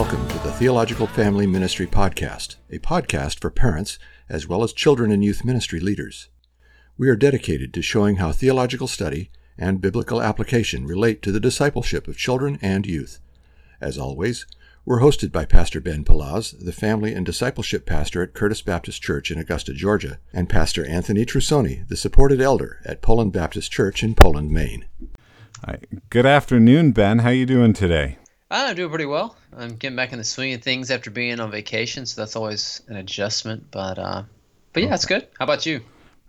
Welcome to the Theological Family Ministry Podcast, a podcast for parents as well as children and youth ministry leaders. We are dedicated to showing how theological study and biblical application relate to the discipleship of children and youth. As always, we're hosted by Pastor Ben Palaz, the family and discipleship pastor at Curtis Baptist Church in Augusta, Georgia, and Pastor Anthony Trusoni, the supported elder at Poland Baptist Church in Poland, Maine. Good afternoon, Ben. How are you doing today? I'm doing pretty well. I'm getting back in the swing of things after being on vacation, so that's always an adjustment. But uh, but yeah, it's good. How about you?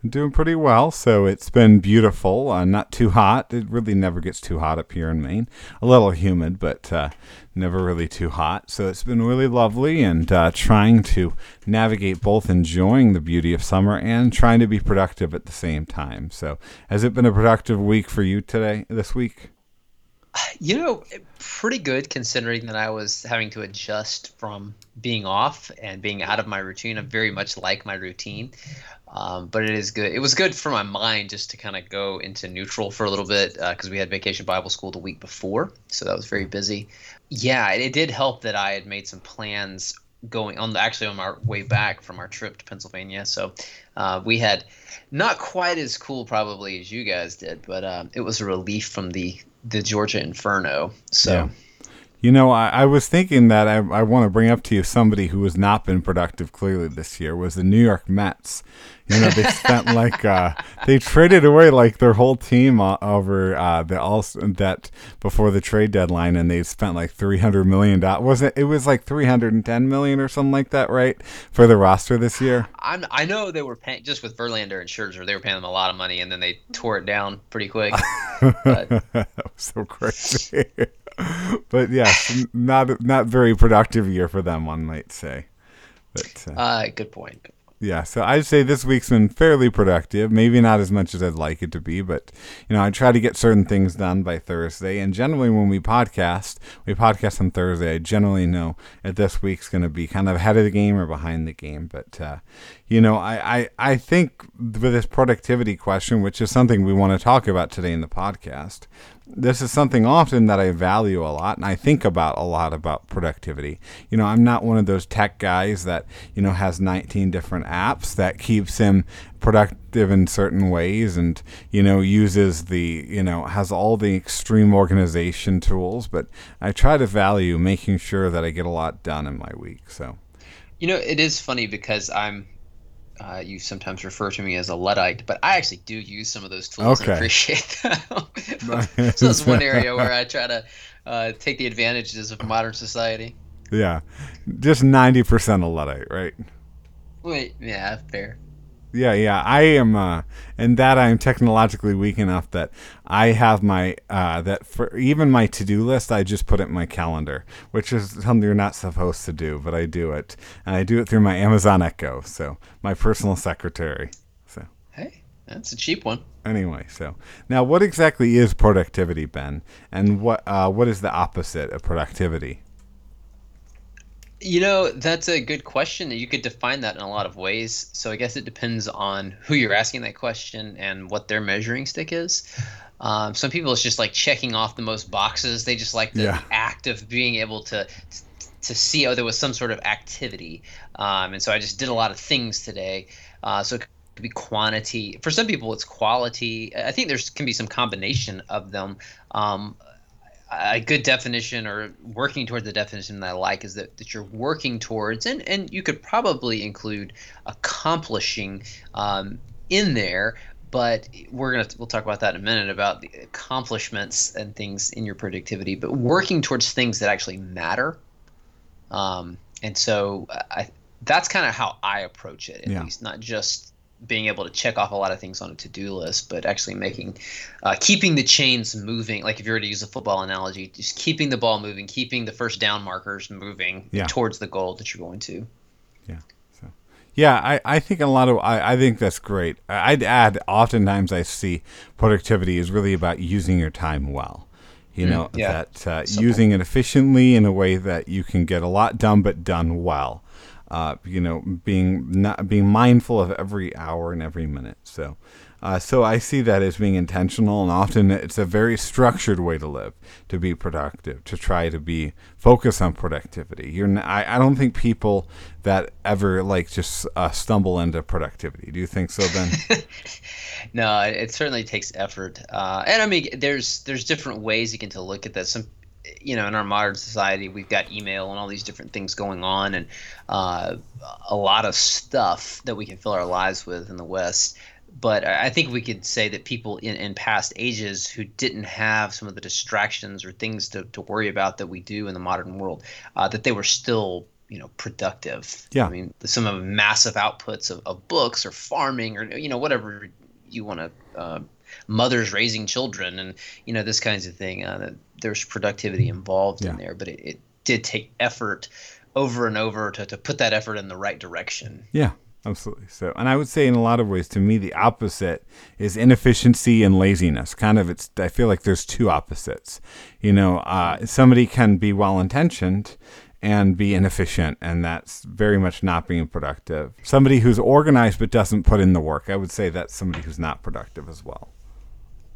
I'm doing pretty well. So it's been beautiful, uh, not too hot. It really never gets too hot up here in Maine. A little humid, but uh, never really too hot. So it's been really lovely and uh, trying to navigate both enjoying the beauty of summer and trying to be productive at the same time. So has it been a productive week for you today, this week? You know, pretty good considering that I was having to adjust from being off and being out of my routine. I very much like my routine. Um, but it is good. It was good for my mind just to kind of go into neutral for a little bit because uh, we had Vacation Bible School the week before, so that was very busy. Yeah, it, it, did help that I had made some plans going on the, actually on our way back from our trip to Pennsylvania. So uh, we had not quite as cool probably as you guys did, but uh, it was a relief from the the Georgia Inferno. So. Yeah. You know, I, I, was thinking that I, I want to bring up to you somebody who has not been productive clearly this year was the New York Mets. You know, they spent like uh, they traded away like their whole team over uh, the all that before the trade deadline, and they spent like three hundred million dollars. Was it? It was like three hundred and ten million or something like that, right, for the roster this year. I'm, I know they were paying just with Verlander and Scherzer, they were paying them a lot of money, and then they tore it down pretty quick. that was so crazy but yeah, not not very productive year for them, one might say. But uh, uh, good point. Yeah, so I'd say this week's been fairly productive. Maybe not as much as I'd like it to be, but you know, I try to get certain things done by Thursday. And generally, when we podcast, we podcast on Thursday. I generally know that this week's going to be kind of ahead of the game or behind the game. But uh, you know, I, I I think with this productivity question, which is something we want to talk about today in the podcast, this is something often that I value a lot and I think about a lot about productivity. You know, I'm not one of those tech guys that, you know, has 19 different apps that keeps him productive in certain ways and, you know, uses the, you know, has all the extreme organization tools, but I try to value making sure that I get a lot done in my week. So, you know, it is funny because I'm uh, you sometimes refer to me as a Luddite, but I actually do use some of those tools okay. and appreciate them. so that's one area where I try to uh, take the advantages of modern society. Yeah, just ninety percent a Luddite, right? Wait, yeah, fair. Yeah, yeah. I am, uh, and that I am technologically weak enough that I have my uh, that for even my to do list, I just put it in my calendar, which is something you're not supposed to do, but I do it, and I do it through my Amazon Echo, so my personal secretary. So hey, that's a cheap one. Anyway, so now what exactly is productivity, Ben, and what uh, what is the opposite of productivity? You know, that's a good question. You could define that in a lot of ways. So I guess it depends on who you're asking that question and what their measuring stick is. Um, some people it's just like checking off the most boxes. They just like the yeah. act of being able to to see oh there was some sort of activity. Um, and so I just did a lot of things today. Uh, so it could be quantity. For some people it's quality. I think there's can be some combination of them. Um, a good definition or working towards the definition that I like is that, that you're working towards, and, and you could probably include accomplishing um, in there, but we're gonna we'll talk about that in a minute about the accomplishments and things in your productivity, but working towards things that actually matter. Um, and so I, that's kind of how I approach it, at yeah. least not just being able to check off a lot of things on a to-do list, but actually making, uh, keeping the chains moving. Like if you were to use a football analogy, just keeping the ball moving, keeping the first down markers moving yeah. towards the goal that you're going to. Yeah. So, yeah, I, I think a lot of I, I think that's great. I'd add oftentimes I see productivity is really about using your time well. You mm, know yeah. that uh, using it efficiently in a way that you can get a lot done, but done well. Uh, you know, being not being mindful of every hour and every minute. So, uh, so I see that as being intentional, and often it's a very structured way to live, to be productive, to try to be focused on productivity. You're, not, I, don't think people that ever like just uh, stumble into productivity. Do you think so, Ben? no, it certainly takes effort, uh, and I mean, there's there's different ways you can to look at that. Some you know, in our modern society, we've got email and all these different things going on, and uh, a lot of stuff that we can fill our lives with in the West but I think we could say that people in, in past ages who didn't have some of the distractions or things to, to worry about that we do in the modern world, uh, that they were still you know productive. Yeah. I mean, some of massive outputs of, of books or farming or you know whatever you want to. Uh, mothers raising children and you know this kinds of thing. Uh, there's productivity involved yeah. in there, but it, it did take effort over and over to, to put that effort in the right direction. Yeah, Absolutely. So, and I would say in a lot of ways, to me, the opposite is inefficiency and laziness. Kind of, it's. I feel like there's two opposites. You know, uh, somebody can be well intentioned and be inefficient, and that's very much not being productive. Somebody who's organized but doesn't put in the work, I would say that's somebody who's not productive as well.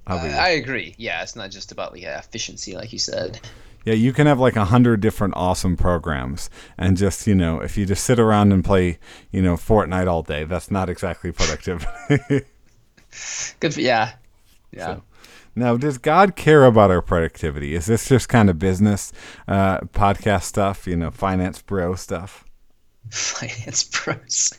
I agree. Yeah, it's not just about yeah, efficiency, like you said. Yeah, you can have like a hundred different awesome programs, and just you know, if you just sit around and play, you know, Fortnite all day, that's not exactly productive. Good for yeah, yeah. So, now, does God care about our productivity? Is this just kind of business uh, podcast stuff? You know, finance bro stuff finance bros.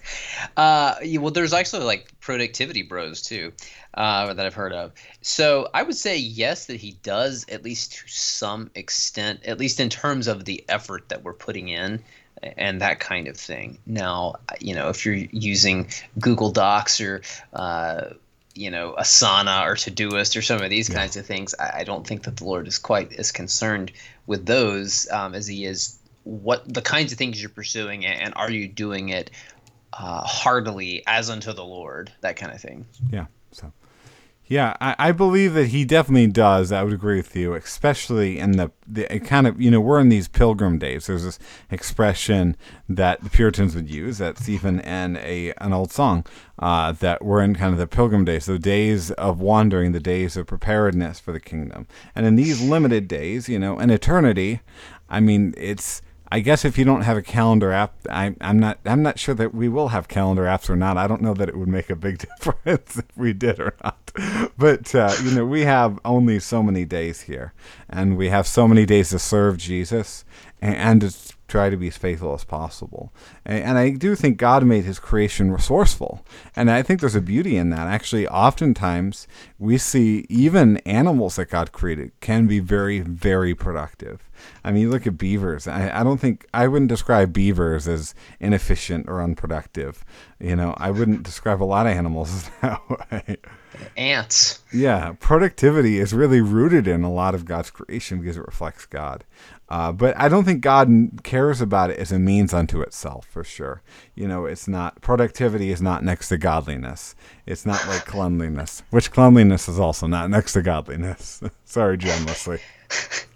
Uh, well, there's actually like productivity bros too uh, that I've heard of. So I would say yes that he does at least to some extent, at least in terms of the effort that we're putting in and that kind of thing. Now, you know, if you're using Google Docs or uh, you know Asana or Todoist or some of these yeah. kinds of things, I, I, don't think that the Lord is quite as concerned with those um, as he is what the kinds of things you're pursuing and are you doing it uh, heartily as unto the Lord, that kind of thing. Yeah. So, yeah, I, I believe that he definitely does. I would agree with you, especially in the, the kind of, you know, we're in these pilgrim days. There's this expression that the Puritans would use that's even in a an old song uh, that we're in kind of the pilgrim days, the days of wandering, the days of preparedness for the kingdom. And in these limited days, you know, in eternity, I mean, it's I guess if you don't have a calendar app, I, am not. I'm not sure that we will have calendar apps or not. I don't know that it would make a big difference if we did or not. But uh, you know, we have only so many days here, and we have so many days to serve Jesus, and, try to be as faithful as possible. And, and, I do think God made his creation resourceful. And I think there's a beauty in that. Actually, oftentimes we see even animals that God created can be very, very productive. I mean, you look at beavers. I, I don't think, I wouldn't describe beavers as inefficient or unproductive. You know, I wouldn't describe a lot of animals that way. Ants. Yeah, productivity is really rooted in a lot of God's creation because it reflects God. Uh, but I don't think God cares about it as a means unto itself, for sure. You know, it's not, productivity is not next to godliness. It's not like cleanliness, which cleanliness is also not next to godliness. Sorry, John Wesley.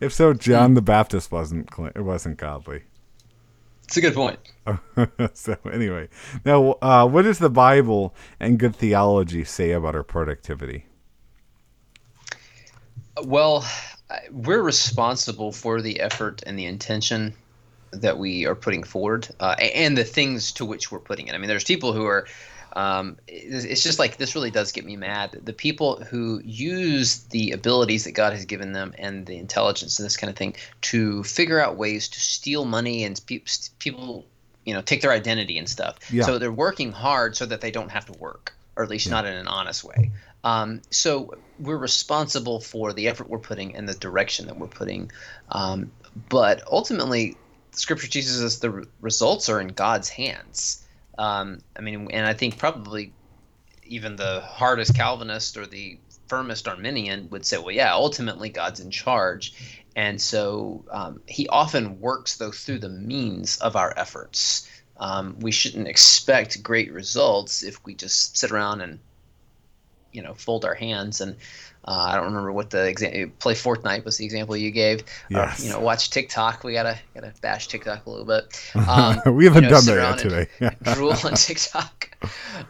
if so, John the Baptist wasn't, it wasn't godly. It's a good point. so anyway, now uh, what does the Bible and good theology say about our productivity? Well, we're responsible for the effort and the intention that we are putting forward uh, and the things to which we're putting it. I mean, there's people who are. Um, it's just like this really does get me mad. The people who use the abilities that God has given them and the intelligence and this kind of thing to figure out ways to steal money and pe- people, you know, take their identity and stuff. Yeah. So they're working hard so that they don't have to work, or at least yeah. not in an honest way. Um, so we're responsible for the effort we're putting and the direction that we're putting. Um, but ultimately, Scripture teaches us the results are in God's hands. Um, I mean, and I think probably even the hardest Calvinist or the firmest Arminian would say, well, yeah, ultimately God's in charge. And so um, he often works, though, through the means of our efforts. Um, we shouldn't expect great results if we just sit around and you know fold our hands and uh, I don't remember what the example. Play Fortnite was the example you gave. Yes. Or, you know, watch TikTok. We gotta gotta bash TikTok a little bit. Um, we haven't you know, done that yet today. drool on TikTok.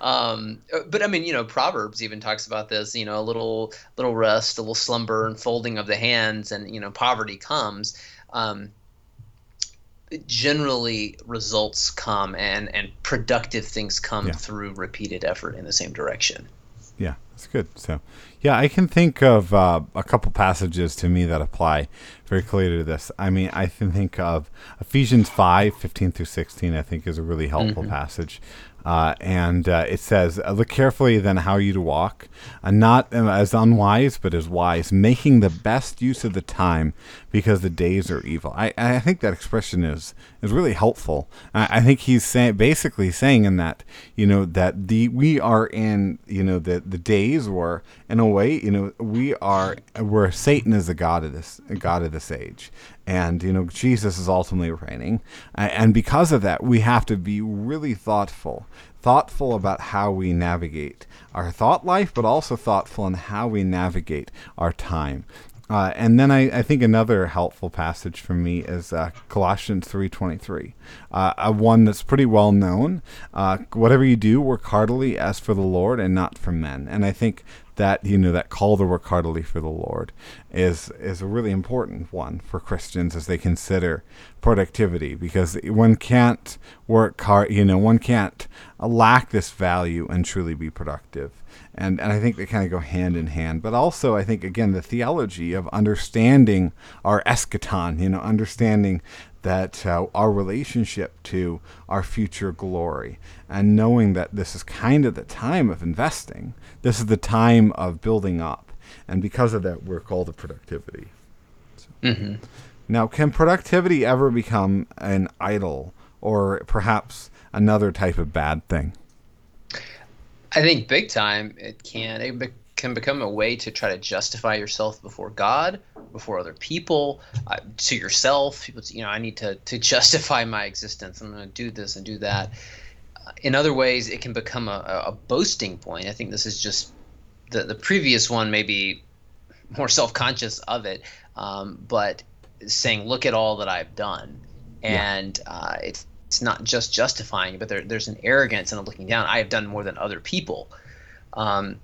Um, but I mean, you know, Proverbs even talks about this. You know, a little little rest, a little slumber, and folding of the hands, and you know, poverty comes. Um, generally, results come, and and productive things come Yeah. through repeated effort in the same direction. Yeah, that's good. So, yeah, I can think of uh, a couple passages to me that apply very clearly to this. I mean, I can think of Ephesians 5 15 through 16, I think is a really helpful passage. Uh, and uh, it says, uh, Look carefully then how you to walk, uh, not as unwise, but as wise, making the best use of the time because the days are evil. I, I think that expression is, is really helpful. I, I think he's saying, basically saying in that, you know, that the we are in, you know, the, the days where, in a way, you know, we are, where Satan is the God of this, God of this age. And, you know, Jesus is ultimately reigning. And because of that, we have to be really thoughtful thoughtful about how we navigate our thought life, but also thoughtful in how we navigate our time. Uh, and then I, I think another helpful passage for me is uh, Colossians 3.23, uh, a one that's pretty well known. Uh, whatever you do, work heartily as for the Lord and not for men. And I think that you know that call to work heartily for the Lord is is a really important one for Christians as they consider productivity because one can't work hard you know one can't lack this value and truly be productive and and I think they kind of go hand in hand. But also I think again the theology of understanding our eschaton you know understanding that uh, our relationship to our future glory and knowing that this is kind of the time of investing. This is the time of building up. And because of that we're called to productivity. Hmm now can productivity ever become an idol or perhaps another type of bad thing I think big time it can. It be- can become a way to try to justify yourself before God, before other people, uh, to yourself. People, you know, I need to to justify my existence. I'm going to do this and do that. Uh, in other ways, it can become a, a boasting point. I think this is just the the previous one, maybe more self conscious of it, um, but saying, "Look at all that I've done," and uh, it's it's not just justifying, but there, there's an arrogance and a looking down. I have done more than other people. Um,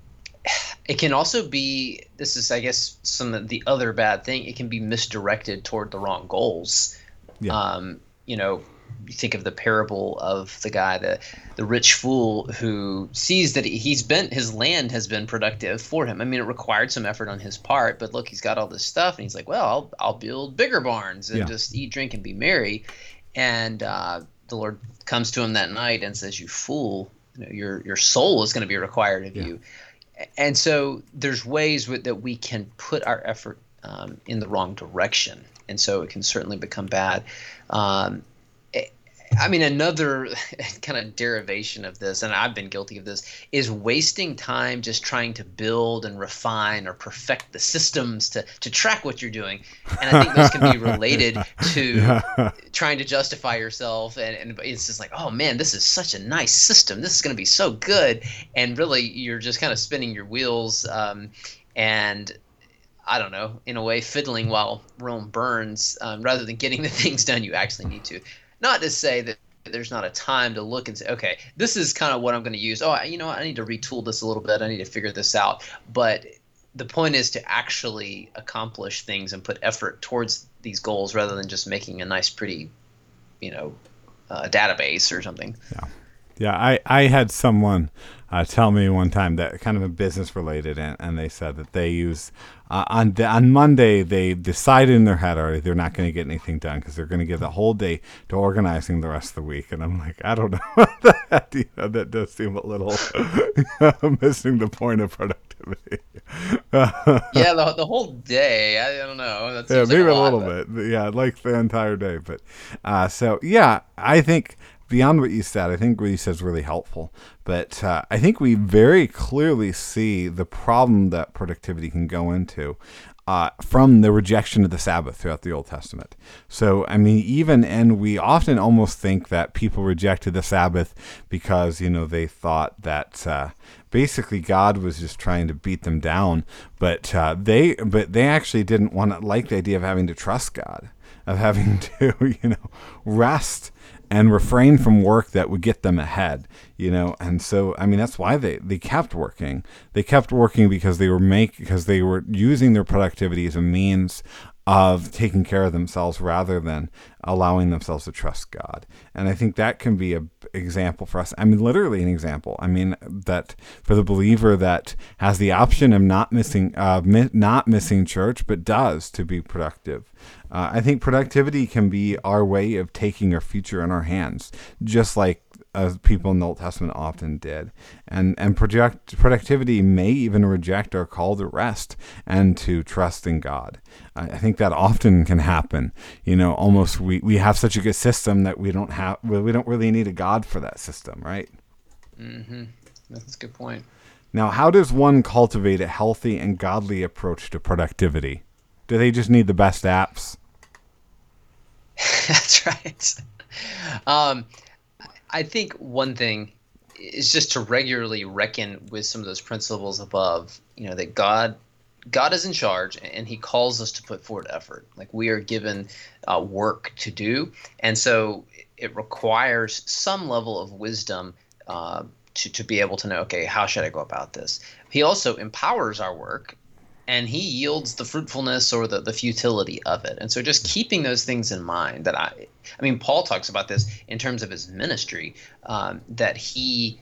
it can also be this is I guess some of the other bad thing. It can be misdirected toward the wrong goals. Yeah. Um, you know, you think of the parable of the guy, the the rich fool who sees that he's been his land has been productive for him. I mean, it required some effort on his part, but look, he's got all this stuff, and he's like, well, I'll I'll build bigger barns and Yeah. just eat, drink, and be merry. And uh, the Lord comes to him that night and says, "You fool! You know, your your soul is going to be required of Yeah. you." And so there's ways with, that we can put our effort um, in the wrong direction, and so it can certainly become bad. Um, I mean, another kind of derivation of this, and I've been guilty of this, is wasting time just trying to build and refine or perfect the systems to, to track what you're doing. And I think those can be related to Yeah. trying to justify yourself. And, and it's just like, oh man, this is such a nice system. This is going to be so good. And really, you're just kind of spinning your wheels. Um, and I don't know, in a way, fiddling while Rome burns, um, rather than getting the things done you actually need to. Not to say that there's not a time to look and say, okay, this is kind of what I'm going to use. Oh, you know? I need to retool this a little bit. I need to figure this out. But the point is to actually accomplish things and put effort towards these goals rather than just making a nice, pretty, you know, uh, database or something. Yeah, I, I had someone uh, tell me one time that kind of a business related, and, and they said that they use uh, on the, on Monday they decided in their head already they're not going to get anything done because they're going to give the whole day to organizing the rest of the week. And I'm like, I don't know, that, you know, that does seem a little missing the point of productivity. yeah, the, the whole day. I, I don't know. Yeah, seems like maybe a, lot, little but- bit. Yeah, like the entire day. But uh, so yeah, I think beyond what you said, I think what you said is really helpful. But uh, I think we very clearly see the problem that productivity can go into. uh, from the rejection of the Sabbath throughout the Old Testament. So, I mean, even, and we often almost think that people rejected the Sabbath because, you know, they thought that uh, basically God was just trying to beat them down. But uh, they, but they actually didn't want to like the idea of having to trust God, of having to, you know, rest and refrain from work that would get them ahead you know? And so i mean that's why they they kept working. They kept working because they were make because they were using their productivity as a means of taking care of themselves rather than allowing themselves to trust God. And I think that can be an example for us. I mean, literally an example. I mean, that for the believer that has the option of not missing, uh, mi- not missing church, but does to be productive. Uh, I think productivity can be our way of taking our future in our hands, just like as people in the Old Testament often did. And and project productivity may even reject our call to rest and to trust in God. I, I think that often can happen. You know, almost we, we have such a good system that we don't have we don't really need a God for that system, right? Mm-hmm. That's a good point. Now, how does one cultivate a healthy and godly approach to productivity? Do they just need the best apps? That's right. Um, I think one thing is just to regularly reckon with some of those principles above. You know that God, God is in charge, and He calls us to put forward effort. Like we are given uh, work to do, and so it requires some level of wisdom uh, to to be able to know. Okay, how should I go about this? He also empowers our work and he yields the fruitfulness or the, the futility of it. And so just keeping those things in mind that I, I mean, Paul talks about this in terms of his ministry, um, that he,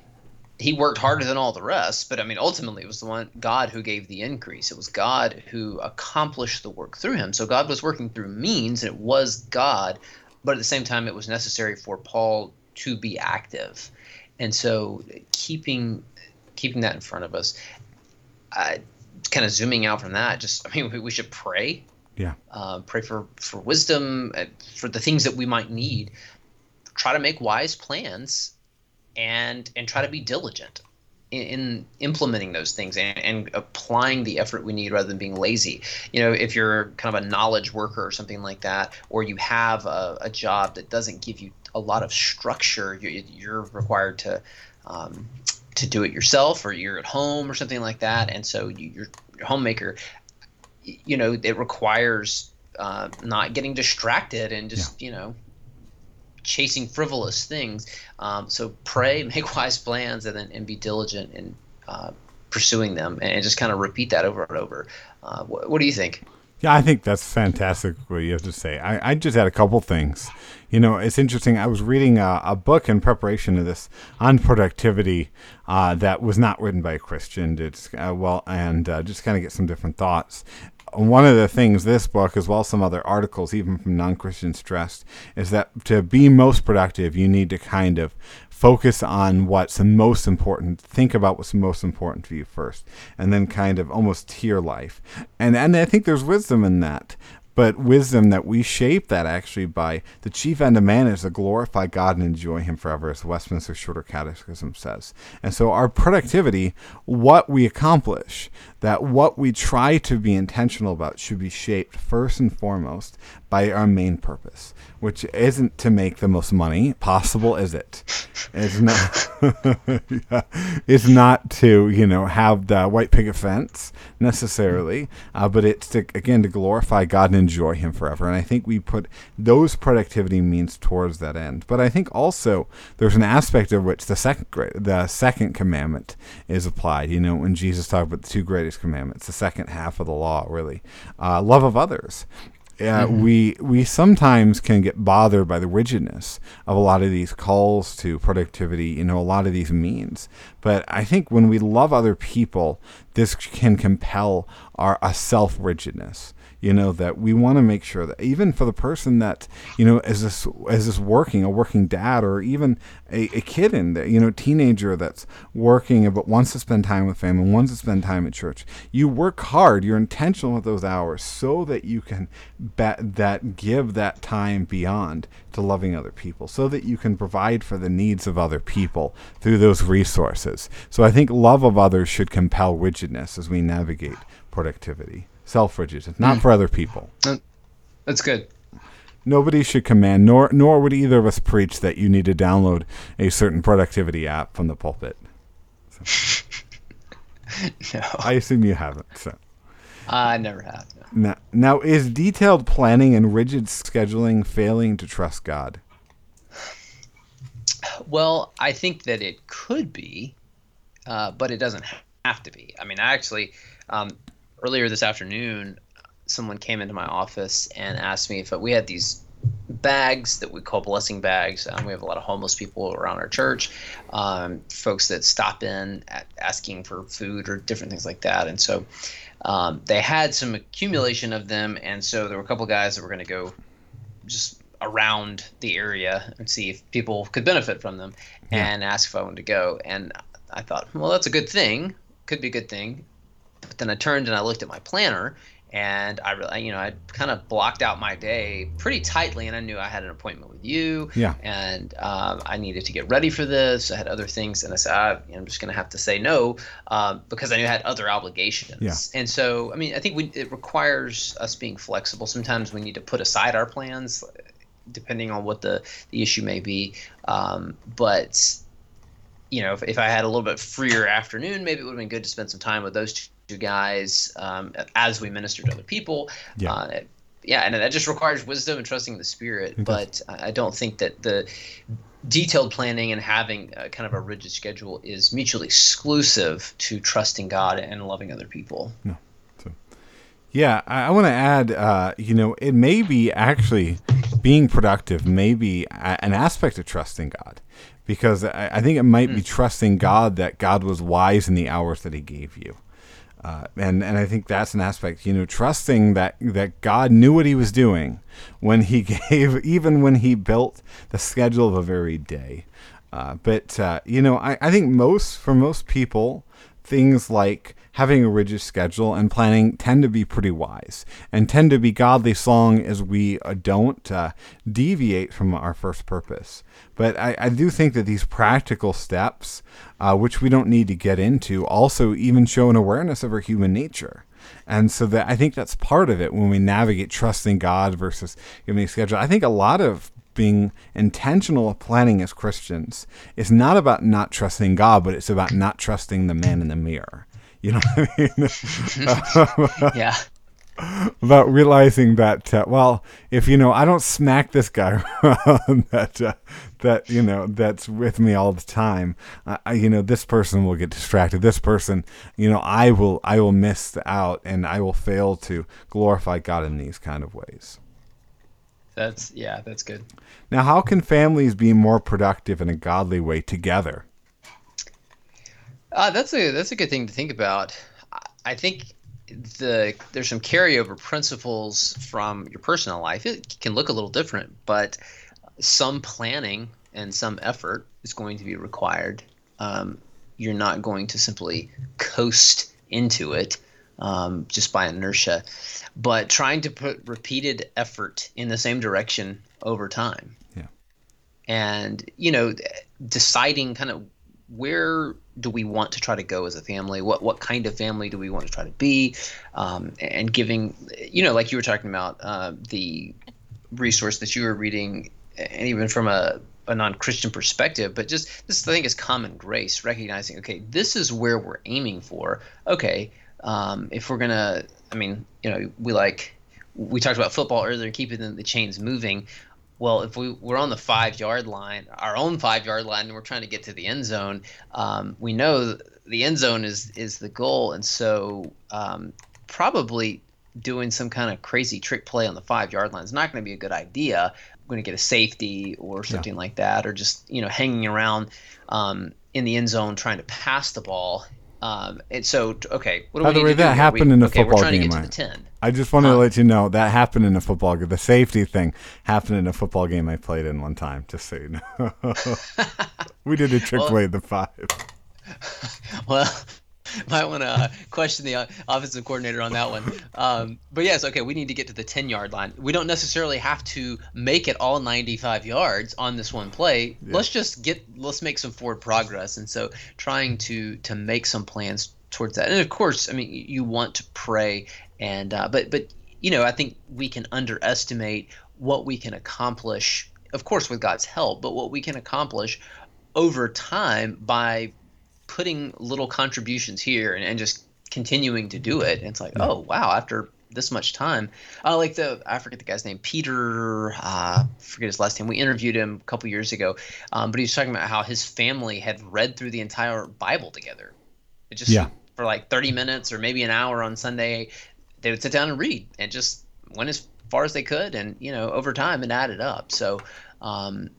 he worked harder than all the rest, but I mean, ultimately it was the one God who gave the increase. It was God who accomplished the work through him. So God was working through means and it was God, but at the same time, it was necessary for Paul to be active. And so keeping, keeping that in front of us, I, kind of zooming out from that, just I mean, we, we should pray. Yeah. Uh, pray for for wisdom, uh, for the things that we might need. Try to make wise plans, and and try to be diligent in, in implementing those things and, and applying the effort we need rather than being lazy. You know, if you're kind of a knowledge worker or something like that, or you have a, a job that doesn't give you a lot of structure, you're, you're required to um, to do it yourself or you're at home or something like that and so you, you're, you're homemaker you know it requires uh, not getting distracted and just yeah. you know chasing frivolous things um, so pray make wise plans and then and be diligent in uh, pursuing them and just kind of repeat that over and over uh, what, what do you think yeah, I think that's fantastic what you have to say. I, I just had a couple things. You know, it's interesting. I was reading a, a book in preparation of this on productivity uh, that was not written by a Christian. It's uh, well, and uh, just kind of get some different thoughts. One of the things this book, as well as some other articles, even from non-Christians, stressed is that to be most productive, you need to kind of focus on what's the most important think about what's most important to you first and then kind of almost tier life and and i think there's wisdom in that but wisdom that we shape that actually by the chief end of man is to glorify God and enjoy Him forever, as Westminster Shorter Catechism says. And so, our productivity, what we accomplish, that what we try to be intentional about, should be shaped first and foremost by our main purpose, which isn't to make the most money possible, is it? It's not. yeah. It's not to you know have the white picket fence necessarily, uh, but it's to again to glorify God and enjoy Him forever. And I think we put those productivity means towards that end. But I think also there's an aspect of which the second the second commandment is applied. You know, when Jesus talked about the two greatest commandments, the second half of the law, really, uh, love of others uh, mm-hmm. we we sometimes can get bothered by the rigidness of a lot of these calls to productivity. You know, a lot of these means. But I think when we love other people, this can compel our a self rigidness you know that we want to make sure that even for the person that you know is this is this working a working dad or even a, a kid in there you know teenager that's working but wants to spend time with family wants to spend time at church. You work hard you're intentional with those hours so that you can bet that give that time beyond to loving other people so that you can provide for the needs of other people through those resources. So i think love of others should compel rigidness as we navigate productivity self rigid, not for other people. That's good. Nobody should command, nor nor would either of us preach that you need to download a certain productivity app from the pulpit. No, I assume you haven't. So. I never have. No. Now, now, is detailed planning and rigid scheduling failing to trust God? Well, I think that it could be, uh, but it doesn't have to be. I mean, I actually, um, earlier this afternoon, someone came into my office and asked me if we had these bags that we call blessing bags. Um, we have a lot of homeless people around our church, um, folks that stop in asking for food or different things like that. And so um, they had some accumulation of them. And so there were a couple guys that were going to go just around the area and see if people could benefit from them yeah. and ask if I wanted to go. And I thought, well, that's a good thing. Could be a good thing. But then I turned and I looked at my planner and I really, you know, I kind of blocked out my day pretty tightly, and I knew I had an appointment with you, yeah, and um, I needed to get ready for this. I had other things, and I said, I, am just going to have to say no um, because I knew I had other obligations. Yeah. And so, I mean, I think we, it requires us being flexible. Sometimes we need to put aside our plans, depending on what the the issue may be. Um, but you know, if, if I had a little bit freer afternoon, maybe it would have been good to spend some time with those two guys um, as we minister to other people. Yeah. Uh, yeah, and that just requires wisdom and trusting the Spirit. But I don't think that the detailed planning and having kind of a rigid schedule is mutually exclusive to trusting God and loving other people. No. So, yeah, I, I want to add, uh, you know, it may be actually being productive, may be a, an aspect of trusting God because I, I think it might mm. be trusting God that God was wise in the hours that He gave you. Uh, and and I think that's an aspect, you know, trusting that that God knew what He was doing when He gave, even when He built the schedule of a very day. Uh, but uh, you know, I, I think most for most people, things like having a rigid schedule and planning tend to be pretty wise and tend to be godly so long as we uh, don't uh, deviate from our first purpose. But I, I, do think that these practical steps, uh, which we don't need to get into, also even show an awareness of our human nature. And so that I think that's part of it when we navigate trusting God versus giving a schedule. I think a lot of being intentional of planning as Christians is not about not trusting God, but it's about not trusting the man in the mirror. You know what I mean? yeah. About realizing that, uh, well, if you know, I don't smack this guy that uh, that you know that's with me all the time. I, you know, this person will get distracted. This person, you know, I will I will miss out, and I will fail to glorify God in these kind of ways. That's yeah, that's good. Now, how can families be more productive in a godly way together? Uh, that's a that's a good thing to think about. I think the there's some carryover principles from your personal life. It can look a little different, but some planning and some effort is going to be required. Um, you're not going to simply coast into it um, just by inertia, but trying to put repeated effort in the same direction over time. Yeah. And you know, deciding kind of where do we want to try to go as a family? What what kind of family do we want to try to be? Um, and giving, you know, like you were talking about uh, the resource that you were reading, and even from a, a non-Christian perspective, but just this I think is common grace, recognizing okay, this is where we're aiming for. Okay, um, if we're gonna, I mean, you know, we like we talked about football earlier, keeping the, the chains moving well, if we, we're on the five yard line, our own five yard line, and we're trying to get to the end zone, um, we know the end zone is is the goal, and so um, probably doing some kind of crazy trick play on the five yard line is not going to be a good idea. Going to get a safety or something yeah. like that, or just you know hanging around um, in the end zone trying to pass the ball um, and so, okay, what do By the way, that happened we, in a okay, football game. To get to the 10. I just wanted huh? to let you know that happened in a football game. The safety thing happened in a football game I played in one time, just so you know. we did a trick well, play at the five. Well, might want to uh, question the uh, offensive coordinator on that one. Um, but yes, okay, we need to get to the 10 yard line. We don't necessarily have to make it all 95 yards on this one play. Yeah. Let's just get let's make some forward progress. And so trying to to make some plans towards that. And of course, I mean, you want to pray, and uh, but but you know, I think we can underestimate what we can accomplish. Of course, with God's help, but what we can accomplish over time by putting little contributions here and, and just continuing to do it. And it's like, yeah. oh wow, after this much time. Uh, like the I forget the guy's name, Peter. Uh, forget his last name. We interviewed him a couple years ago, um, but he was talking about how his family had read through the entire Bible together. It just yeah. for like thirty minutes or maybe an hour on Sunday, they would sit down and read and just went as far as they could, and you know over time it added up. So. Um,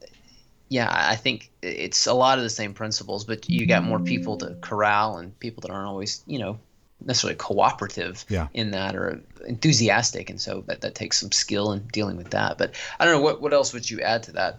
yeah, I think it's a lot of the same principles, but you got more people to corral and people that aren't always, you know, necessarily cooperative yeah. in that or enthusiastic and so that, that takes some skill in dealing with that. But i don't know what, what else would you add to that?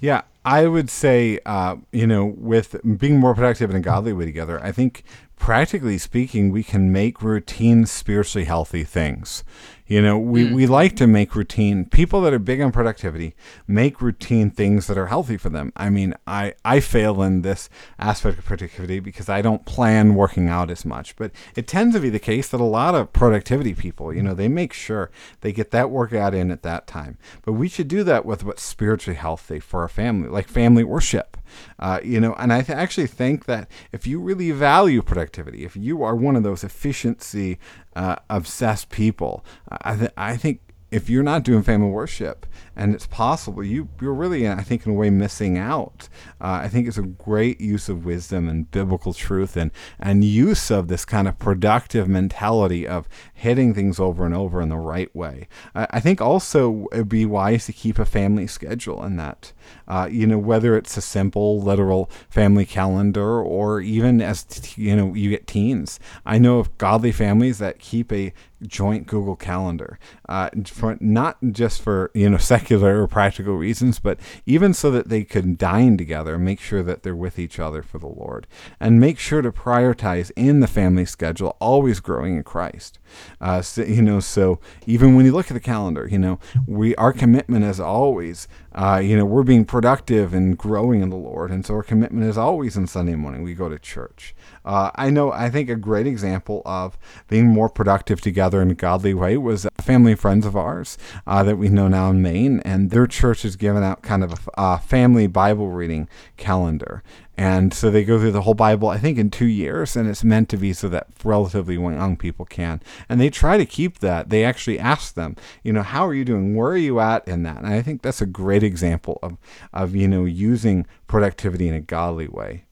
Yeah i would say uh, you know with being more productive in a godly way together i think practically speaking we can make routine spiritually healthy things you know, we, mm. we like to make routine, people that are big on productivity make routine things that are healthy for them. I mean, I, I fail in this aspect of productivity because I don't plan working out as much. But it tends to be the case that a lot of productivity people, you know, they make sure they get that workout in at that time. But we should do that with what's spiritually healthy for our family, like family worship. Uh, you know, and I th- actually think that if you really value productivity, if you are one of those efficiency uh, obsessed people. I, th- I think if you're not doing family worship and it's possible you you're really i think in a way missing out. Uh, i think it's a great use of wisdom and biblical truth and and use of this kind of productive mentality of hitting things over and over in the right way. I, I think also it'd be wise to keep a family schedule in that. Uh, you know whether it's a simple literal family calendar or even as t- you know you get teens. I know of godly families that keep a joint Google Calendar, uh, for, not just for you know secular or practical reasons, but even so that they can dine together, make sure that they're with each other for the Lord, and make sure to prioritize in the family schedule always growing in Christ. Uh, so, you know, so even when you look at the calendar, you know, we our commitment is always, uh, you know, we're being productive and growing in the Lord, and so our commitment is always on Sunday morning we go to church. Uh, I know, I think a great example of being more productive together in a godly way was a family friends of ours uh, that we know now in Maine, and their church has given out kind of a, a family Bible reading calendar. And so they go through the whole Bible, I think, in two years, and it's meant to be so that relatively young people can. And they try to keep that. They actually ask them, you know, how are you doing? Where are you at in that? And I think that's a great example of, of you know, using productivity in a godly way.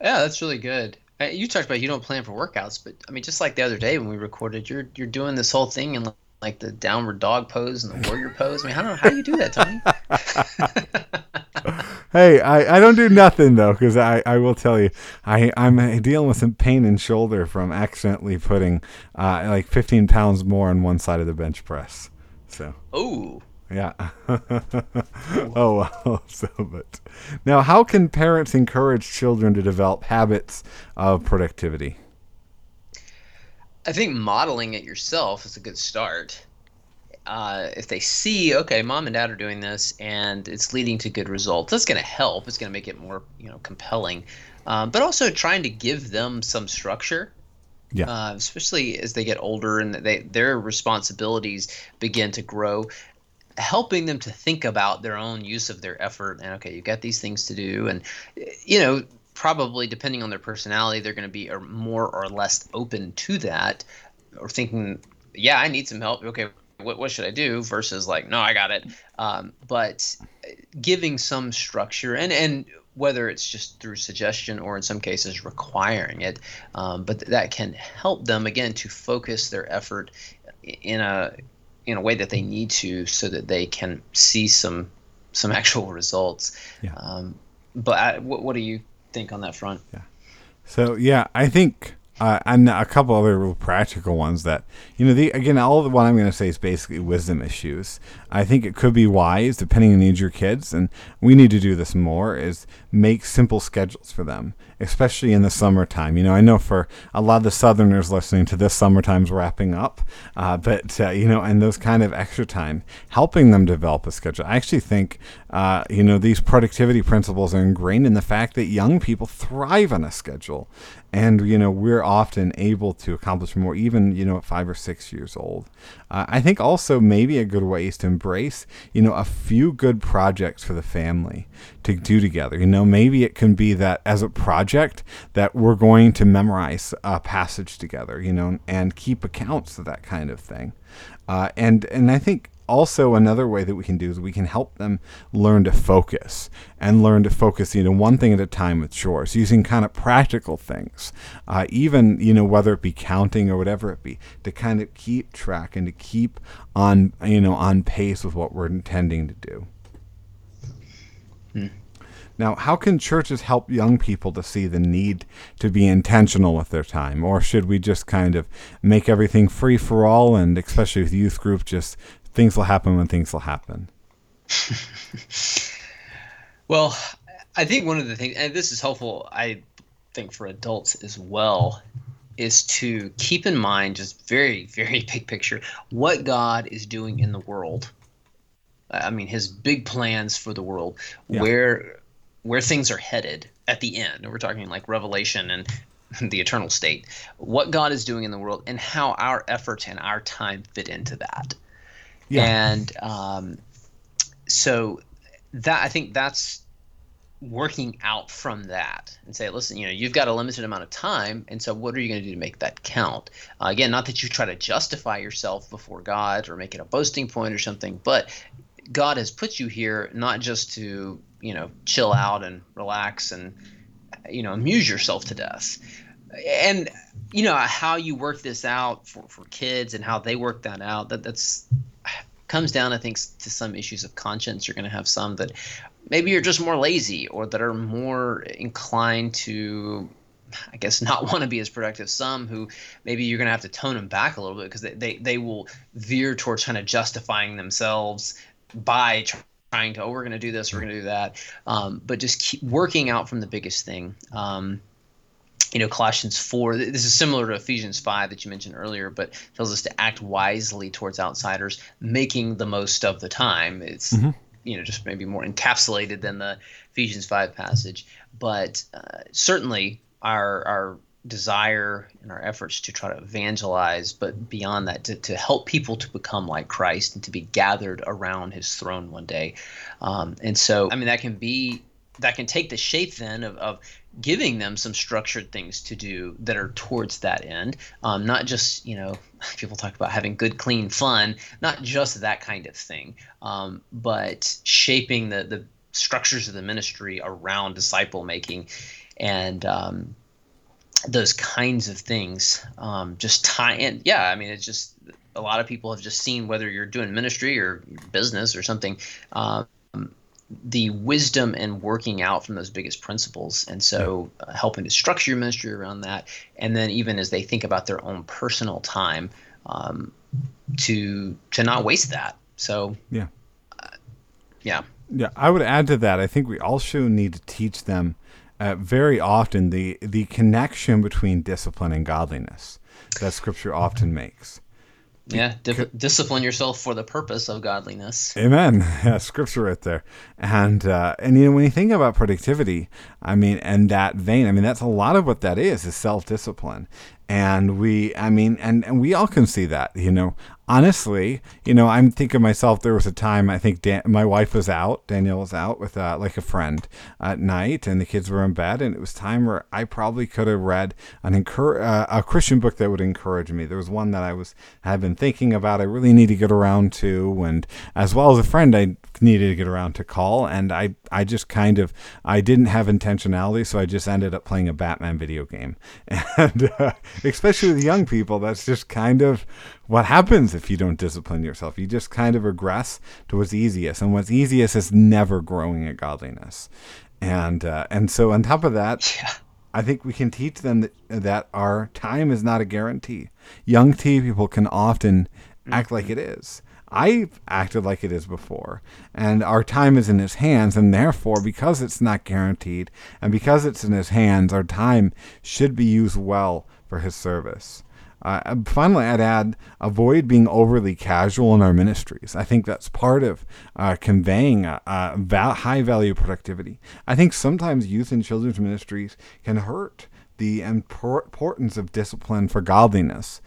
Yeah, that's really good. Uh, you talked about you don't plan for workouts, but I mean, just like the other day when we recorded, you're you're doing this whole thing in like the downward dog pose and the warrior pose. I mean, how don't know how do you do that, Tony? hey, I, I don't do nothing though, because I, I will tell you, I I'm dealing with some pain in shoulder from accidentally putting uh, like 15 pounds more on one side of the bench press. So. Oh. Yeah. oh well. So, but now, how can parents encourage children to develop habits of productivity? I think modeling it yourself is a good start. Uh, if they see, okay, mom and dad are doing this, and it's leading to good results, that's going to help. It's going to make it more, you know, compelling. Um, but also trying to give them some structure yeah. Uh, especially as they get older and they their responsibilities begin to grow helping them to think about their own use of their effort and okay you've got these things to do. And you know probably depending on their personality they're going to be more or less open to that or thinking yeah i need some help. Okay what, what should i do? Versus like no i got it. Um, but giving some structure and and whether it's just through suggestion or in some cases requiring it um, but that can help them again to focus their effort in a in a way that they need to so that they can see some some actual results. Yeah. Um, but I, what, what do you think on that front? Yeah. So yeah, I think uh, and a couple other real practical ones that you know the again all of what I'm going to say is basically wisdom issues. I think it could be wise depending on the age of your kids, and we need to do this more. Is make simple schedules for them, especially in the summertime. You know, I know for a lot of the Southerners listening to this, summertime's wrapping up, uh, but uh, you know, and those kind of extra time, helping them develop a schedule. I actually think uh, you know these productivity principles are ingrained in the fact that young people thrive on a schedule, and you know we're often able to accomplish more, even you know at five or six years old. Uh, I think also maybe a good way is to embrace you know a few good projects for the family to do together. You know, maybe it can be that as a project that we're going to memorize a passage together. You know, and keep accounts of that kind of thing. Uh, and and I think also another way that we can do is we can help them learn to focus and learn to focus you know one thing at a time with chores using kind of practical things uh, even you know whether it be counting or whatever it be to kind of keep track and to keep on you know on pace with what we're intending to do hmm. Now, how can churches help young people to see the need to be intentional with their time? Or should we just kind of make everything free for all and, especially with youth group, just things will happen when things will happen. well, I think one of the things, and this is helpful, I think for adults as well, is to keep in mind just very, very big picture what God is doing in the world. I mean, His big plans for the world, yeah. where where things are headed at the end. We're talking like Revelation and the eternal state. What God is doing in the world, and how our efforts and our time fit into that. Yeah. And um, so that I think that's working out from that and say, listen, you know, you've got a limited amount of time, and so what are you going to do to make that count? Uh, again, not that you try to justify yourself before God or make it a boasting point or something, but God has put you here not just to, you know, chill out and relax and, you know, amuse yourself to death. And you know how you work this out for, for kids and how they work that out. That that's comes down, I think, to some issues of conscience. You're going to have some that maybe you're just more lazy or that are more inclined to I guess not want to be as productive. Some who maybe you're going to have to tone them back a little bit because they, they, they will veer towards kind of justifying themselves by trying to, oh, we're going to do this, we're going to do that. Um, but just keep working out from the biggest thing. Um, you know colossians 4 this is similar to ephesians 5 that you mentioned earlier but tells us to act wisely towards outsiders making the most of the time. It's mm-hmm. you know just maybe more encapsulated than the ephesians 5 passage. But uh, certainly our our desire and our efforts to try to evangelize but beyond that to, to help people to become like christ and to be gathered around his throne one day. Um, and so i mean that can be that can take the shape then of, of giving them some structured things to do that are towards that end. Um, not just you know people talk about having good clean fun not just that kind of thing um, but shaping the the structures of the ministry around disciple making and um, those kinds of things um, just tie in. Yeah i mean it's just a lot of people have just seen whether you're doing ministry or business or something um, the wisdom and working out from those biggest principles. And so uh, helping to structure your ministry around that. And then even as they think about their own personal time um, to to not waste that. So yeah. uh, yeah. Yeah i would add to that i think we also need to teach them uh, very often the the connection between discipline and godliness that scripture often makes yeah, discipline yourself for the purpose of godliness. Amen. Yeah, scripture right there. And uh, and you know when you think about productivity, I mean, and that vein, I mean, that's a lot of what that is is self discipline. And we, I mean, and, and we all can see that, you know honestly, you know, I'm thinking myself. There was a time I think Dan, my wife was out, Danielle was out with uh, like a friend at night, and the kids were in bed, and it was time where I probably could have read an incur- uh, a Christian book that would encourage me. There was one that I was had been thinking about. I really need to get around to, and as well as a friend, I needed to get around to call, and I I just kind of I didn't have intentionality, so I just ended up playing a Batman video game, and uh, especially with young people, that's just kind of what happens if you don't discipline yourself? You just kind of regress to what's easiest, and what's easiest is never growing at godliness. And uh, and so on top of that, yeah. I think we can teach them that, that our time is not a guarantee. Young T people can often mm-hmm. act like it is. I've acted like it is before, and our time is in His hands, and therefore, because it's not guaranteed, and because it's in His hands, our time should be used well for His service. Uh, finally, I'd add avoid being overly casual in our ministries. I think that's part of uh, conveying high value productivity. I think sometimes youth and children's ministries can hurt the importance of discipline for godliness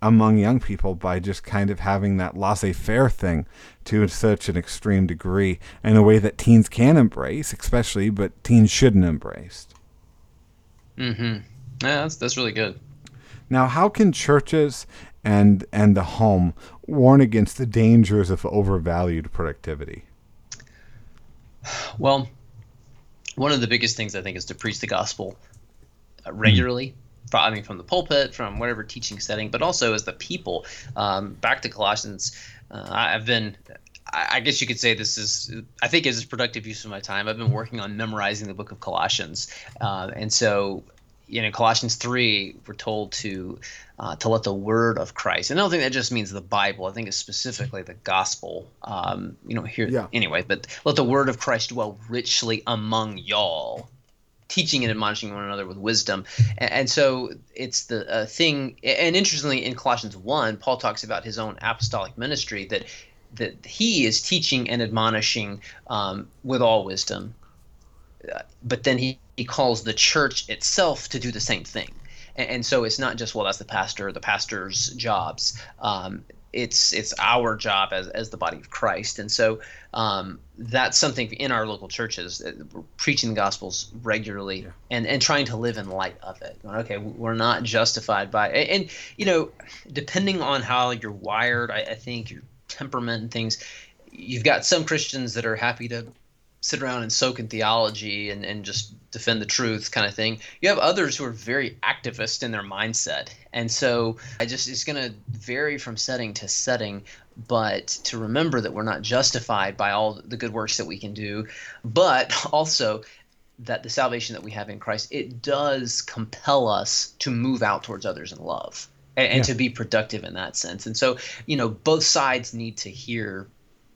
among young people by just kind of having that laissez-faire thing to such an extreme degree in a way that teens can embrace, especially, but teens shouldn't embrace. Mm-hmm. Yeah, that's that's really good. Now, how can churches and and the home warn against the dangers of overvalued productivity? Well, one of the biggest things I think is to preach the gospel uh, regularly. Mm I mean, from the pulpit, from whatever teaching setting, but also as the people. Um, back to Colossians, uh, I've been, I guess you could say this is, I think, is a productive use of my time. I've been working on memorizing the book of Colossians, uh, and so you know, Colossians three, we're told to uh, to let the word of Christ. And I don't think that just means the Bible. I think it's specifically the gospel. Um, you know, here yeah. anyway. But let the word of Christ dwell richly among y'all teaching and admonishing one another with wisdom. And, and so it's the uh, thing. And interestingly, in Colossians 1, Paul talks about his own apostolic ministry that that he is teaching and admonishing um, with all wisdom. But then he, he calls the church itself to do the same thing. And, and so it's not just, well, that's the pastor, the pastor's jobs. Um, it's it's our job as, as the body of Christ. And so um, that's something in our local churches, uh, preaching the gospels regularly yeah. and, and trying to live in light of it. Okay, we're not justified by and, and you know, depending on how you're wired, I, I think your temperament and things, you've got some Christians that are happy to sit around and soak in theology and, and just defend the truth kind of thing. You have others who are very activist in their mindset. And so I just it's going to vary from setting to setting, but to remember that we're not justified by all the good works that we can do, but also that the salvation that we have in Christ, it does compel us to move out towards others in love and, and yeah. to be productive in that sense. And so, you know, both sides need to hear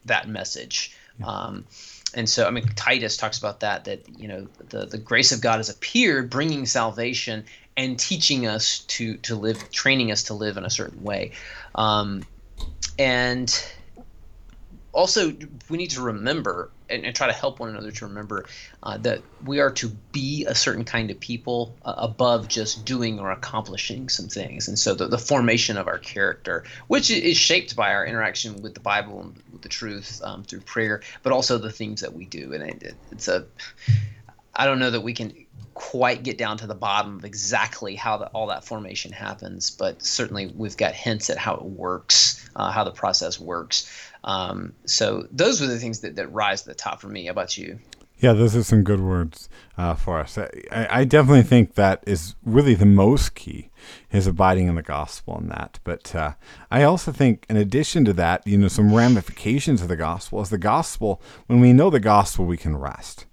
that message. Yeah. Um, and so I mean Titus talks about that that you know the the grace of God has appeared, bringing salvation and teaching us to to live, training us to live in a certain way, um, and also we need to remember and, and, try to help one another to remember uh, that we are to be a certain kind of people uh, above just doing or accomplishing some things. And so the, the formation of our character which is shaped by our interaction with the bible and with the truth um, through prayer but also the things that we do. And it, it's a i don't know that we can quite get down to the bottom of exactly how the, all that formation happens but certainly we've got hints at how it works uh, how the process works um, so those were the things that, that rise to the top for me. How about you? Yeah, those are some good words uh, for us. I, I, definitely think that is really the most key is abiding in the gospel and that. But uh, I also think, in addition to that, you know, some ramifications of the gospel is the gospel. When we know the gospel, we can rest,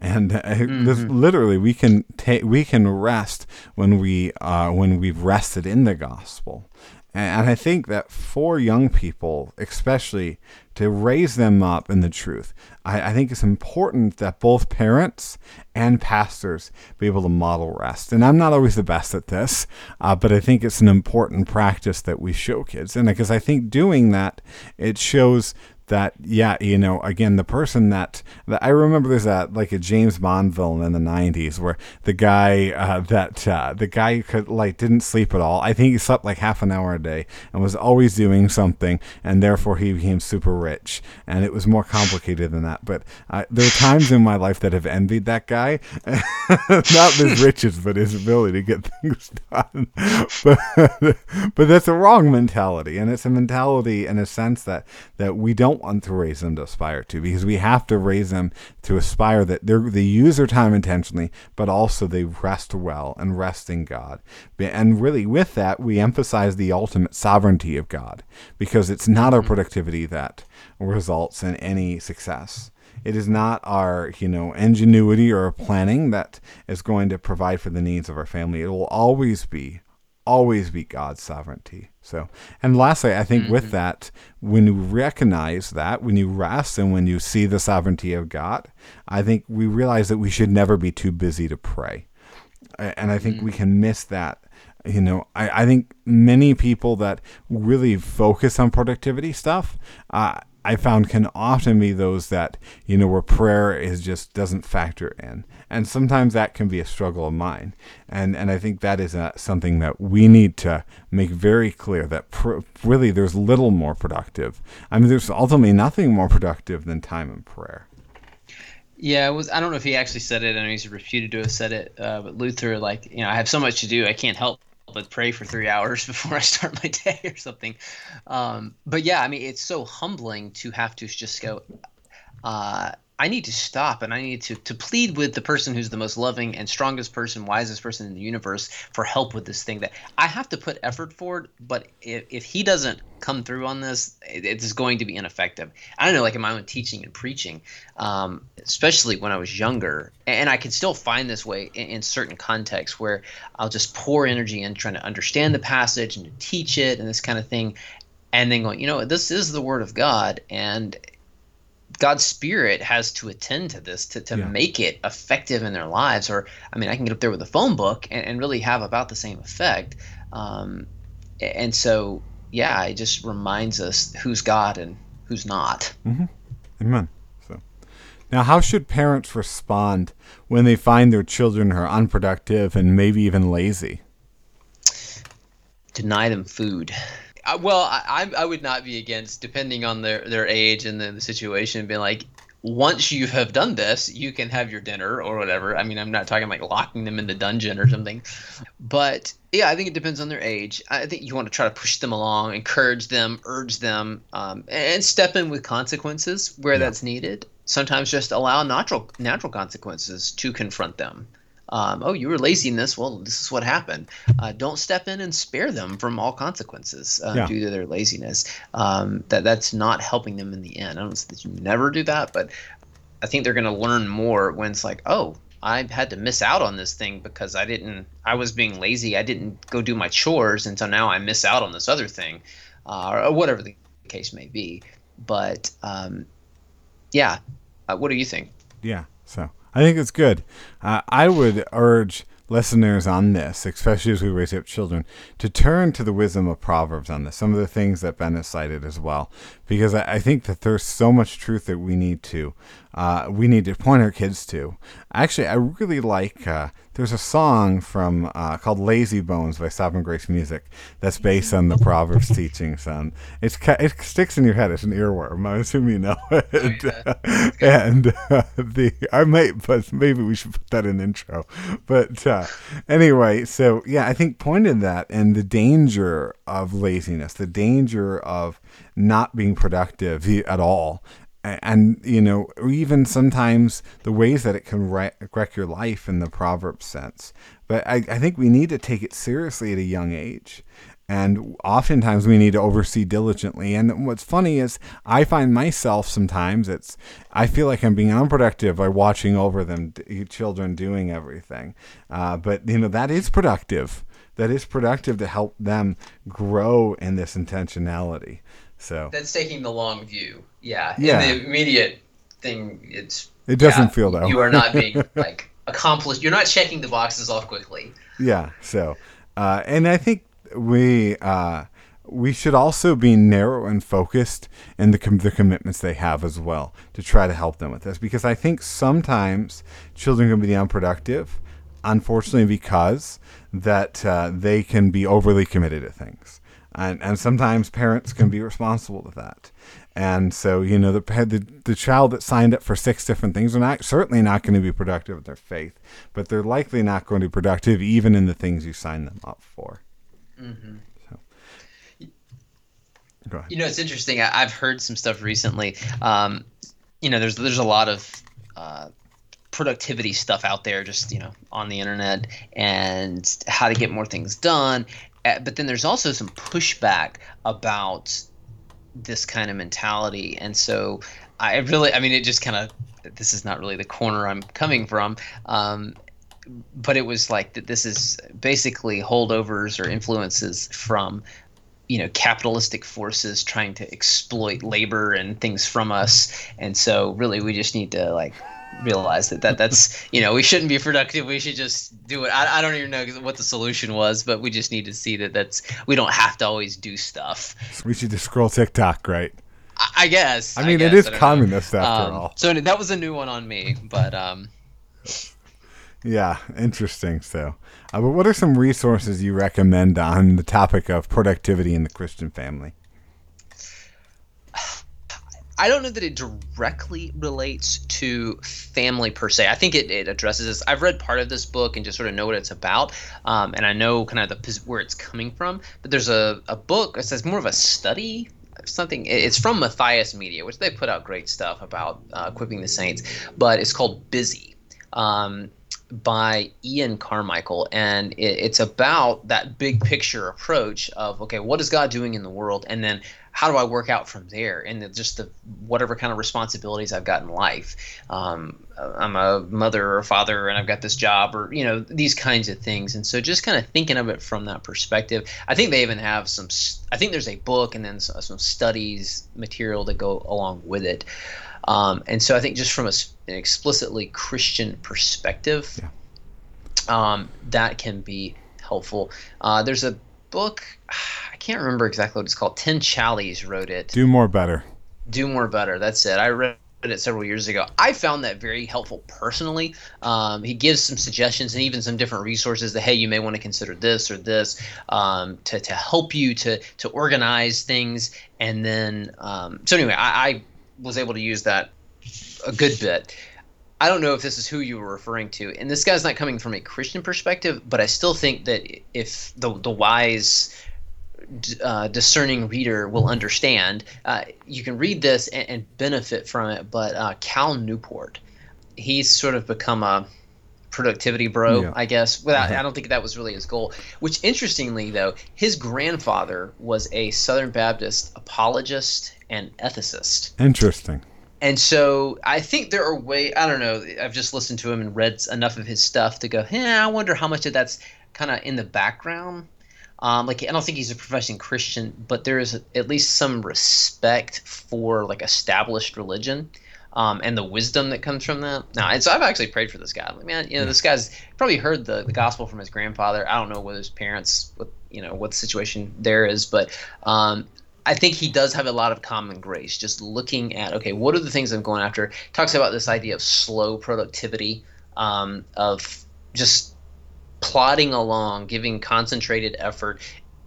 and uh, mm-hmm. literally we can take we can rest when we uh, when we've rested in the gospel. And I think that for young people, especially to raise them up in the truth, I, I, think it's important that both parents and pastors be able to model rest. And I'm not always the best at this, uh, but I think it's an important practice that we show kids. And because I think doing that, it shows that yeah you know again the person that, that i remember there's that like a james bond villain in the 90s where the guy uh, that uh, the guy could like didn't sleep at all. I think he slept like half an hour a day and was always doing something and therefore he became super rich. And it was more complicated than that. But uh, there are times in my life that have envied that guy. Not his riches but his ability to get things done. But, but that's a wrong mentality. And it's a mentality in a sense that that we don't don't want to raise them to aspire to because we have to raise them to aspire that they use their time intentionally, but also they rest well and rest in God. And really, with that, we emphasize the ultimate sovereignty of God because it's not our mm-hmm. productivity that results in any success. It is not our, you know, ingenuity or planning that is going to provide for the needs of our family. It will always be always be God's sovereignty. So, and lastly, I think mm-hmm. with that, when you recognize that, when you rest and when you see the sovereignty of God, I think we realize that we should never be too busy to pray. And I think mm-hmm. we can miss that. You know, I, I think many people that really focus on productivity stuff, uh, I found can often be those that, you know, where prayer is just doesn't factor in. And sometimes that can be a struggle of mine. And, and I think that is a, something that we need to make very clear that pr- really there's little more productive. I mean, there's ultimately nothing more productive than time in prayer. Yeah, was. I don't know if he actually said it. I know he's reputed to have said it. Uh, but Luther, like, you know, I have so much to do, I can't help but pray for three hours before I start my day or something. Um, but yeah, I mean, it's so humbling to have to just go. Uh, I need to stop and I need to to plead with the person who's the most loving and strongest person, wisest person in the universe for help with this thing that I have to put effort forward. But if, if he doesn't come through on this, it, it's going to be ineffective. I don't know, like in my own teaching and preaching, um, especially when I was younger, and I can still find this way in, in certain contexts where I'll just pour energy in trying to understand the passage and to teach it and this kind of thing, and then going, you know, this is the word of God, and God's spirit has to attend to this to, to yeah. make it effective in their lives. Or, I mean, I can get up there with a phone book and, and really have about the same effect. Um, and so, yeah, it just reminds us who's God and who's not. Mm-hmm. Amen. So, now, how should parents respond when they find their children are unproductive and maybe even lazy? Deny them food. Well, I, I would not be against, depending on their, their age and the, the situation, being like, once you have done this, you can have your dinner or whatever. I mean, I'm not talking like locking them in the dungeon or something, but yeah, I think it depends on their age. I think you want to try to push them along, encourage them, urge them, um, and step in with consequences where yeah. that's needed. Sometimes just allow natural natural consequences to confront them um, oh, you were lazy in this. Well, this is what happened. Uh, don't step in and spare them from all consequences uh, yeah. due to their laziness. Um, that that's not helping them in the end. I don't say that you never do that, but I think they're going to learn more when it's like, oh, I had to miss out on this thing because I didn't. I was being lazy. I didn't go do my chores, and so now I miss out on this other thing, uh, or whatever the case may be. But um, yeah, uh, what do you think? Yeah. So I think it's good. Uh, I would urge listeners on this, especially as we raise up children, to turn to the wisdom of Proverbs on this. Some of the things that Ben has cited as well, because I, I think that there's so much truth that we need to uh, we need to point our kids to. Actually, I really like. Uh, there's a song from uh, called "Lazy Bones" by Sovereign Grace Music that's based on the Proverbs teachings. On it's it sticks in your head. It's an earworm. I assume you know it. and uh, the I might, but maybe we should put that in intro. But uh, anyway, so yeah, I think pointed that and the danger of laziness, the danger of not being productive at all and you know even sometimes the ways that it can wreck, wreck your life in the proverb sense. But I, I think we need to take it seriously at a young age. And oftentimes we need to oversee diligently. And what's funny is i find myself sometimes it's i feel like i'm being unproductive by watching over them children doing everything. Uh, but you know that is productive. That is productive to help them grow in this intentionality. So that's taking the long view. Yeah. Yeah. In the immediate thing, it's it doesn't yeah, feel that you are not being like accomplished. You're not checking the boxes off quickly. Yeah. So, uh, and I think we uh, we should also be narrow and focused in the com- the commitments they have as well to try to help them with this because I think sometimes children can be unproductive, unfortunately, because that uh, they can be overly committed to things and and sometimes parents can be responsible to that. And so, you know, the, the the child that signed up for six different things are not certainly not going to be productive in their faith, but they're likely not going to be productive even in the things you sign them up for. Mm-hmm. So, go ahead. You know, it's interesting. I, have heard some stuff recently. Um, you know, there's there's a lot of uh, productivity stuff out there, just you know, on the internet, and how to get more things done. Uh, but then there's also some pushback about this kind of mentality. And so i really i mean it just kind of this is not really the corner i'm coming from um, but it was like that this is basically holdovers or influences from you know capitalistic forces trying to exploit labor and things from us. And so really we just need to like realize that, that that's you know we shouldn't be productive we should just do it I, I don't even know what the solution was but we just need to see that that's we don't have to always do stuff we should just scroll tiktok right I, I guess. I mean, guess, it is I don't know. communist after Um, all. So that was a new one on me, but um, Yeah, interesting. So, uh, but what are some resources you recommend on the topic of productivity in the Christian family? I don't know that it directly relates to family per se. I think it, it addresses this. I've read part of this book and just sort of know what it's about, um, and I know kind of the where it's coming from. But there's a, a book. It says more of a study. Something. It's from Matthias Media, which they put out great stuff about uh, equipping the saints. But it's called Busy. Um, by Ian Carmichael, and it, it's about that big picture approach of okay, what is God doing in the world, and then how do I work out from there, and the, just the whatever kind of responsibilities I've got in life. Um, I'm a mother or a father, and I've got this job, or you know these kinds of things, and so just kind of thinking of it from that perspective. I think they even have some. I think there's a book and then some, some studies material that go along with it. Um, and so I think just from a, an explicitly Christian perspective, Yeah. um, that can be helpful. Uh, there's a book, I can't remember exactly what it's called. Tim Challies wrote it. Do more better. Do More Better. That's it. I read it several years ago. I found that very helpful personally. Um, he gives some suggestions and even some different resources that hey, you may want to consider this or this um, to, to help you to to organize things. And then um, so anyway, I, I was able to use that a good bit. I don't know if this is who you were referring to, and this guy's not coming from a Christian perspective, but I still think that if the the wise uh, discerning reader will understand. Uh, you can read this and, and benefit from it, but uh, Cal Newport, he's sort of become a productivity bro, Yeah. I guess. Without, I don't think that was really his goal. Which, interestingly, though, his grandfather was a Southern Baptist apologist and ethicist. Interesting. And so I think there are way I don't know. I've just listened to him and read enough of his stuff to go, yeah, I wonder how much of that's kind of in the background. Um, like I don't think he's a professing Christian, but there is at least some respect for like established religion. Um, and the wisdom that comes from that. Now, and so I've actually prayed for this guy. I'm like, man, you know, this guy's probably heard the, the gospel from his grandfather. I don't know what his parents, what you know, what the situation there is, but um, I think he does have a lot of common grace. Just looking at okay, what are the things I'm going after? Talks about this idea of slow productivity, um, of just plodding along, giving concentrated effort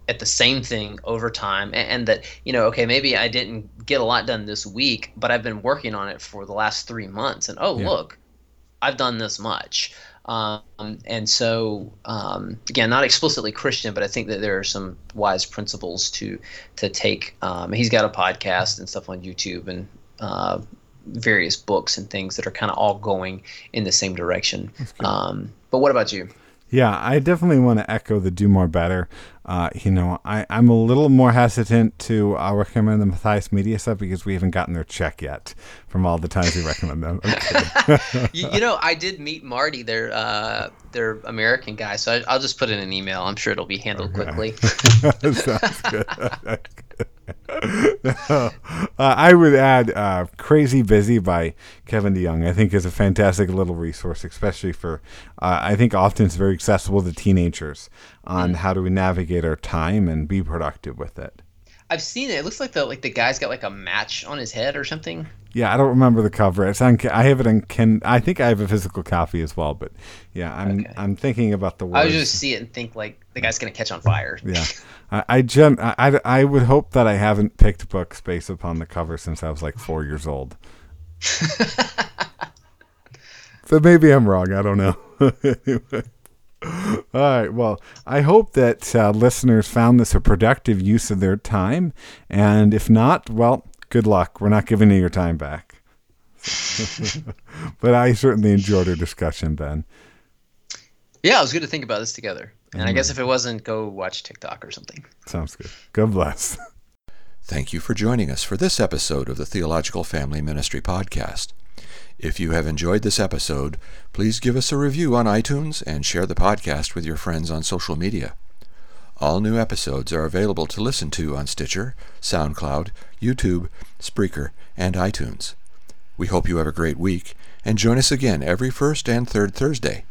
at the same thing over time, and, and that you know, okay, maybe I didn't get a lot done this week, but I've been working on it for the last three months, and oh Yeah. look, I've done this much. Um, and so, um, again, not explicitly Christian, but I think that there are some wise principles to to take. Um, he's got a podcast and stuff on YouTube and uh, various books and things that are kind of all going in the same direction. Um, but what about you? Yeah, I definitely want to echo the do more better. Uh, you know, I, I'm a little more hesitant to uh, recommend the Matthias Media stuff because we haven't gotten their check yet from all the times we recommend them. Okay. you, you know, I did meet Marty, their uh, their American guy, so I, I'll just put in an email. I'm sure it'll be handled quickly. Sounds good. uh, I would add uh, Crazy Busy by Kevin DeYoung, I think is a fantastic little resource, especially for, uh, I think often it's very accessible to teenagers on how do we navigate our time and be productive with it. I've seen it. It looks like the like the guy's got like a match on his head or something. Yeah, I don't remember the cover. It's on. I have it on. Ken. I think I have a physical copy as well. But yeah, I'm. Okay. I'm thinking about the words. I would just see it and think like the guy's gonna catch on fire. Yeah, I I, gen- I I would hope that I haven't picked books based upon the cover since I was like four years old. but maybe I'm wrong. I don't know. Anyway. All right. Well, I hope that uh, listeners found this a productive use of their time, and if not, well, good luck. We're not giving you your time back. but I certainly enjoyed our discussion, Ben. Yeah, it was good to think about this together. And I guess if it wasn't, go watch TikTok or something. Sounds good. God bless. Thank you for joining us for this episode of the Theological Family Ministry Podcast. If you have enjoyed this episode, please give us a review on iTunes and share the podcast with your friends on social media. All new episodes are available to listen to on Stitcher, SoundCloud, YouTube, Spreaker, and iTunes. We hope you have a great week and join us again every first and third Thursday.